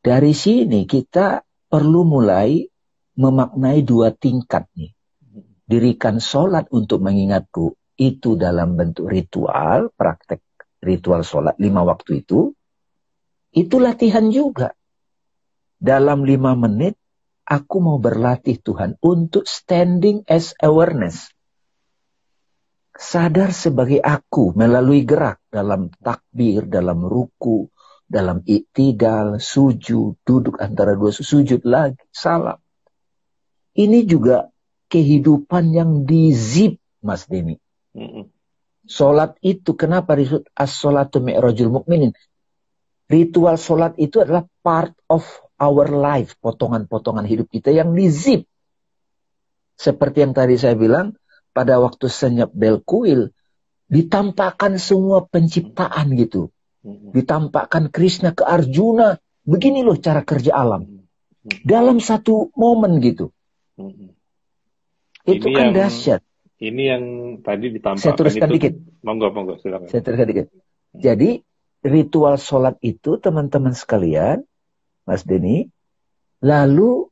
dari sini kita perlu mulai memaknai dua tingkat nih. Dirikan sholat untuk mengingatku itu dalam bentuk ritual, praktek ritual sholat lima waktu itu. Itu latihan juga. Dalam lima menit, aku mau berlatih Tuhan untuk standing as awareness sadar sebagai aku melalui gerak dalam takbir, dalam ruku, dalam iktidal, sujud, duduk antara dua sujud lagi, salam. Ini juga kehidupan yang dizip, Mas Deni. Mm Solat itu kenapa disebut as-solatu mi'rajul mukminin? Ritual solat itu adalah part of our life, potongan-potongan hidup kita yang dizip. Seperti yang tadi saya bilang, pada waktu senyap Belkuil ditampakkan semua penciptaan gitu. Ditampakkan Krishna ke Arjuna. Begini loh cara kerja alam. Dalam satu momen gitu. Itu ini kan yang, dahsyat. Ini yang tadi ditampakkan Saya teruskan itu, dikit. Monggo, monggo, silakan. Saya teruskan dikit. Jadi ritual sholat itu teman-teman sekalian, Mas Denny, lalu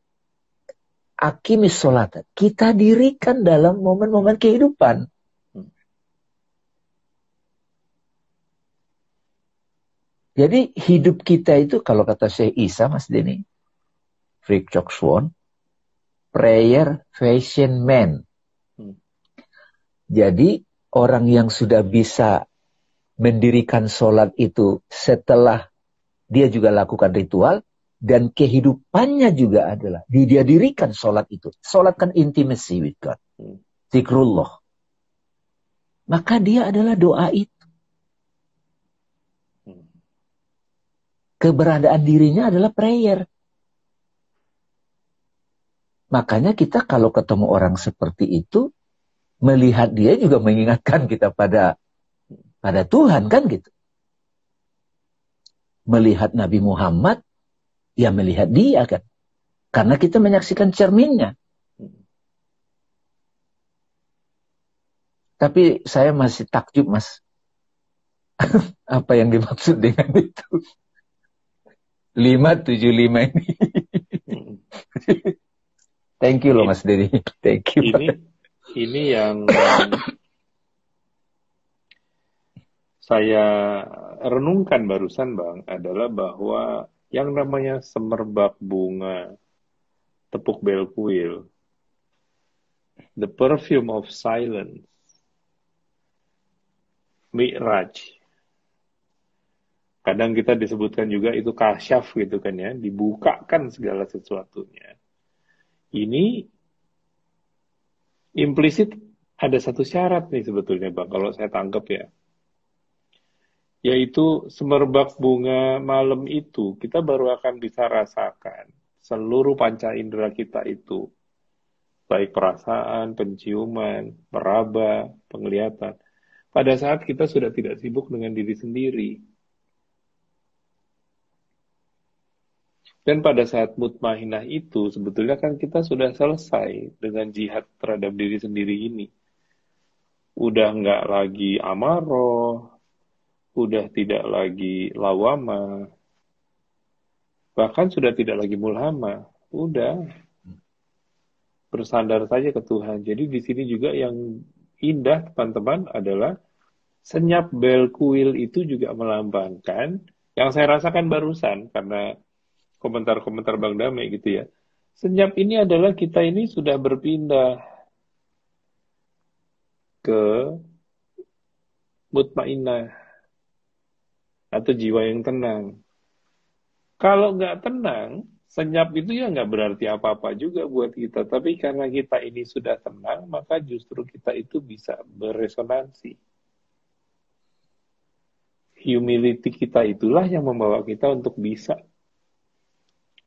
akimis sholat. Kita dirikan dalam momen-momen kehidupan. Jadi hidup kita itu kalau kata Syekh Isa Mas Denny, Freak Chok Swan, prayer fashion man. Jadi orang yang sudah bisa mendirikan sholat itu setelah dia juga lakukan ritual, dan kehidupannya juga adalah dia dirikan sholat itu. Sholat kan intimacy with God. Hmm. Zikrullah. Maka dia adalah doa itu. Hmm. Keberadaan dirinya adalah prayer. Makanya kita kalau ketemu orang seperti itu, melihat dia juga mengingatkan kita pada pada Tuhan kan gitu. Melihat Nabi Muhammad ya melihat dia kan. Karena kita menyaksikan cerminnya. Tapi saya masih takjub mas. [laughs] Apa yang dimaksud dengan itu? 575 ini. [laughs] Thank you loh Mas Dedi. Thank you. Ini ini yang saya renungkan barusan Bang adalah bahwa yang namanya semerbak bunga tepuk belkuil, the perfume of silence, mi'raj. Kadang kita disebutkan juga itu kasyaf gitu kan ya, dibukakan segala sesuatunya. Ini implisit ada satu syarat nih sebetulnya Bang, kalau saya tangkap ya yaitu semerbak bunga malam itu. Kita baru akan bisa rasakan seluruh panca indera kita itu. Baik perasaan, penciuman, meraba, penglihatan. Pada saat kita sudah tidak sibuk dengan diri sendiri. Dan pada saat mutmainah itu sebetulnya kan kita sudah selesai dengan jihad terhadap diri sendiri ini. Udah nggak lagi amaroh udah tidak lagi lawama, bahkan sudah tidak lagi mulhama, udah bersandar saja ke Tuhan. Jadi di sini juga yang indah teman-teman adalah senyap bel kuil itu juga melambangkan Yang saya rasakan barusan karena komentar-komentar Bang Dame gitu ya. Senyap ini adalah kita ini sudah berpindah ke mutmainah atau jiwa yang tenang. Kalau nggak tenang, senyap itu ya nggak berarti apa-apa juga buat kita. Tapi karena kita ini sudah tenang, maka justru kita itu bisa beresonansi. Humility kita itulah yang membawa kita untuk bisa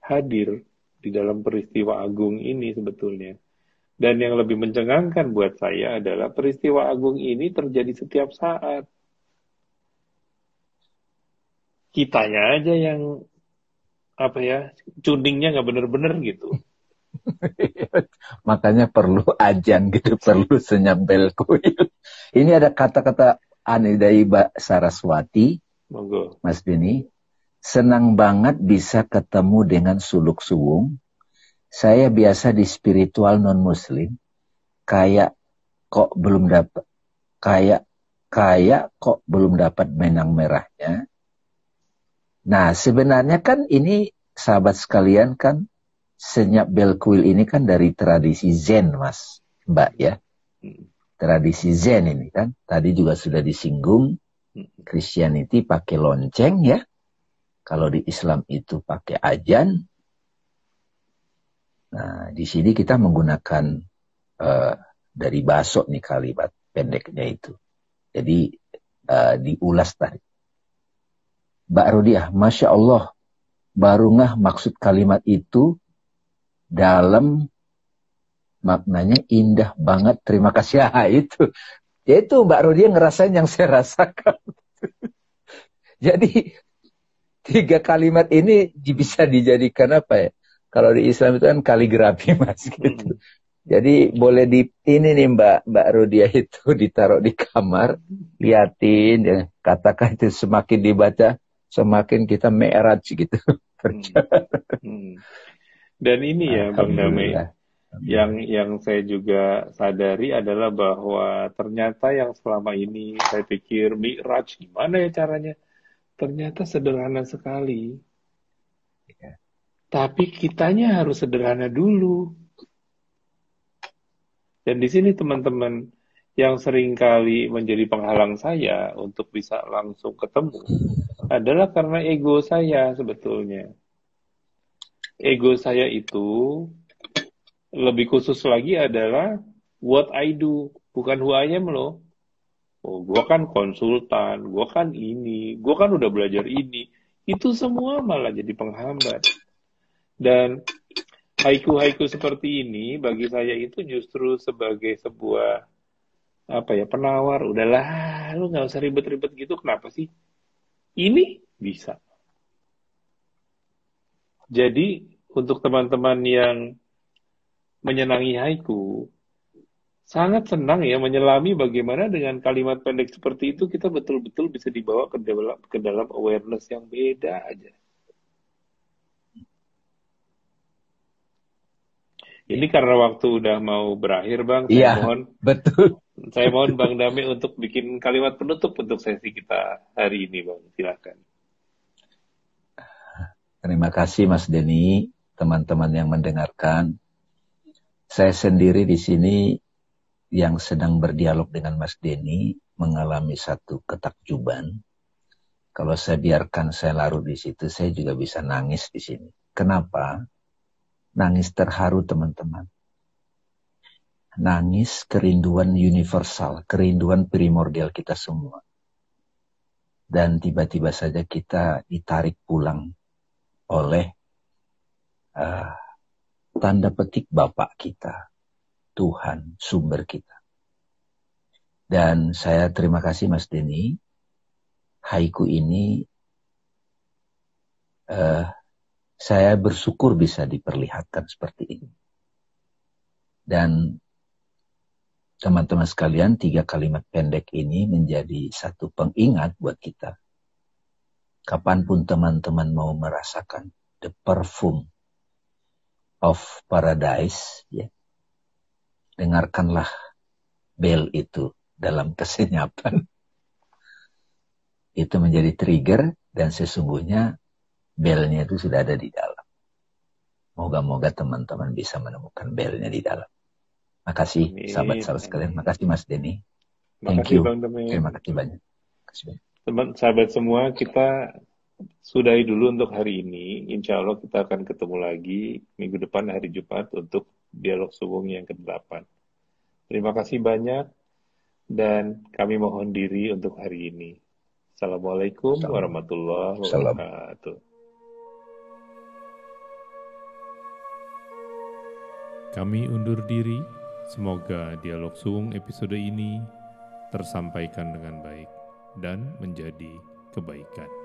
hadir di dalam peristiwa agung ini sebetulnya. Dan yang lebih mencengangkan buat saya adalah peristiwa agung ini terjadi setiap saat. Kitanya aja yang apa ya tuningnya nggak bener-bener gitu. [laughs] Makanya perlu ajan gitu, [laughs] perlu senyap belku. Ini ada kata-kata Mbak Saraswati, Monggo. Mas Dini. Senang banget bisa ketemu dengan suluk suwung. Saya biasa di spiritual non muslim, kayak kok belum dapat, kayak kayak kok belum dapat menang merahnya. Nah, sebenarnya kan ini sahabat sekalian kan senyap bel kuil ini kan dari tradisi Zen, Mas, Mbak ya. Tradisi Zen ini kan. Tadi juga sudah disinggung. Christianity pakai lonceng ya. Kalau di Islam itu pakai ajan. Nah, di sini kita menggunakan uh, dari basok nih kalimat pendeknya itu. Jadi uh, diulas tadi. Mbak Rodiah, Masya Allah, baru ngah maksud kalimat itu dalam maknanya indah banget. Terima kasih ya [laughs] itu. Ya itu Mbak Rodiah ngerasain yang saya rasakan. [laughs] Jadi tiga kalimat ini bisa dijadikan apa ya? Kalau di Islam itu kan kaligrafi [laughs] mas gitu. Hmm. Jadi boleh di ini nih Mbak Mbak Rodia itu ditaruh di kamar, liatin ya, katakan itu semakin dibaca semakin kita merat gitu. [laughs] Hmm. hmm. Dan ini ya Bang Dame, yang yang saya juga sadari adalah bahwa ternyata yang selama ini saya pikir Mi'raj gimana ya caranya? Ternyata sederhana sekali. Ya. Tapi kitanya harus sederhana dulu. Dan di sini teman-teman yang sering kali menjadi penghalang saya untuk bisa langsung ketemu adalah karena ego saya sebetulnya. Ego saya itu lebih khusus lagi adalah what I do, bukan who I am loh. Oh, gua kan konsultan, gua kan ini, gua kan udah belajar ini. Itu semua malah jadi penghambat. Dan haiku-haiku seperti ini bagi saya itu justru sebagai sebuah apa ya penawar udahlah lu nggak usah ribet-ribet gitu kenapa sih ini bisa. Jadi untuk teman-teman yang menyenangi haiku, sangat senang ya menyelami bagaimana dengan kalimat pendek seperti itu kita betul-betul bisa dibawa ke dalam, ke dalam awareness yang beda aja. Ini karena waktu udah mau berakhir, Bang. Saya iya, mohon, betul. Saya mohon Bang Dami untuk bikin kalimat penutup untuk sesi kita hari ini, Bang. Silakan. Terima kasih, Mas Denny, teman-teman yang mendengarkan. Saya sendiri di sini yang sedang berdialog dengan Mas Denny mengalami satu ketakjuban. Kalau saya biarkan saya larut di situ, saya juga bisa nangis di sini. Kenapa? nangis terharu teman-teman. Nangis kerinduan universal, kerinduan primordial kita semua. Dan tiba-tiba saja kita ditarik pulang oleh uh, tanda petik Bapak kita, Tuhan, sumber kita. Dan saya terima kasih Mas Denny, haiku ini uh, saya bersyukur bisa diperlihatkan seperti ini. Dan teman-teman sekalian, tiga kalimat pendek ini menjadi satu pengingat buat kita. Kapan pun teman-teman mau merasakan the perfume of paradise, ya, dengarkanlah bel itu dalam kesenyapan. Itu menjadi trigger Dan sesungguhnya belnya itu sudah ada di dalam. Moga-moga teman-teman bisa menemukan belnya di dalam. Makasih sahabat-sahabat sekalian. Makasih Mas Denny. Thank Makasih you. Bang Demi. Terima kasih banyak. Teman sahabat semua, kita sudahi dulu untuk hari ini. Insya Allah kita akan ketemu lagi minggu depan hari Jumat untuk dialog suwung yang ke-8. Terima kasih banyak dan kami mohon diri untuk hari ini. Assalamualaikum Salam. warahmatullahi Salam. wabarakatuh. Kami undur diri. Semoga dialog suwung episode ini tersampaikan dengan baik dan menjadi kebaikan.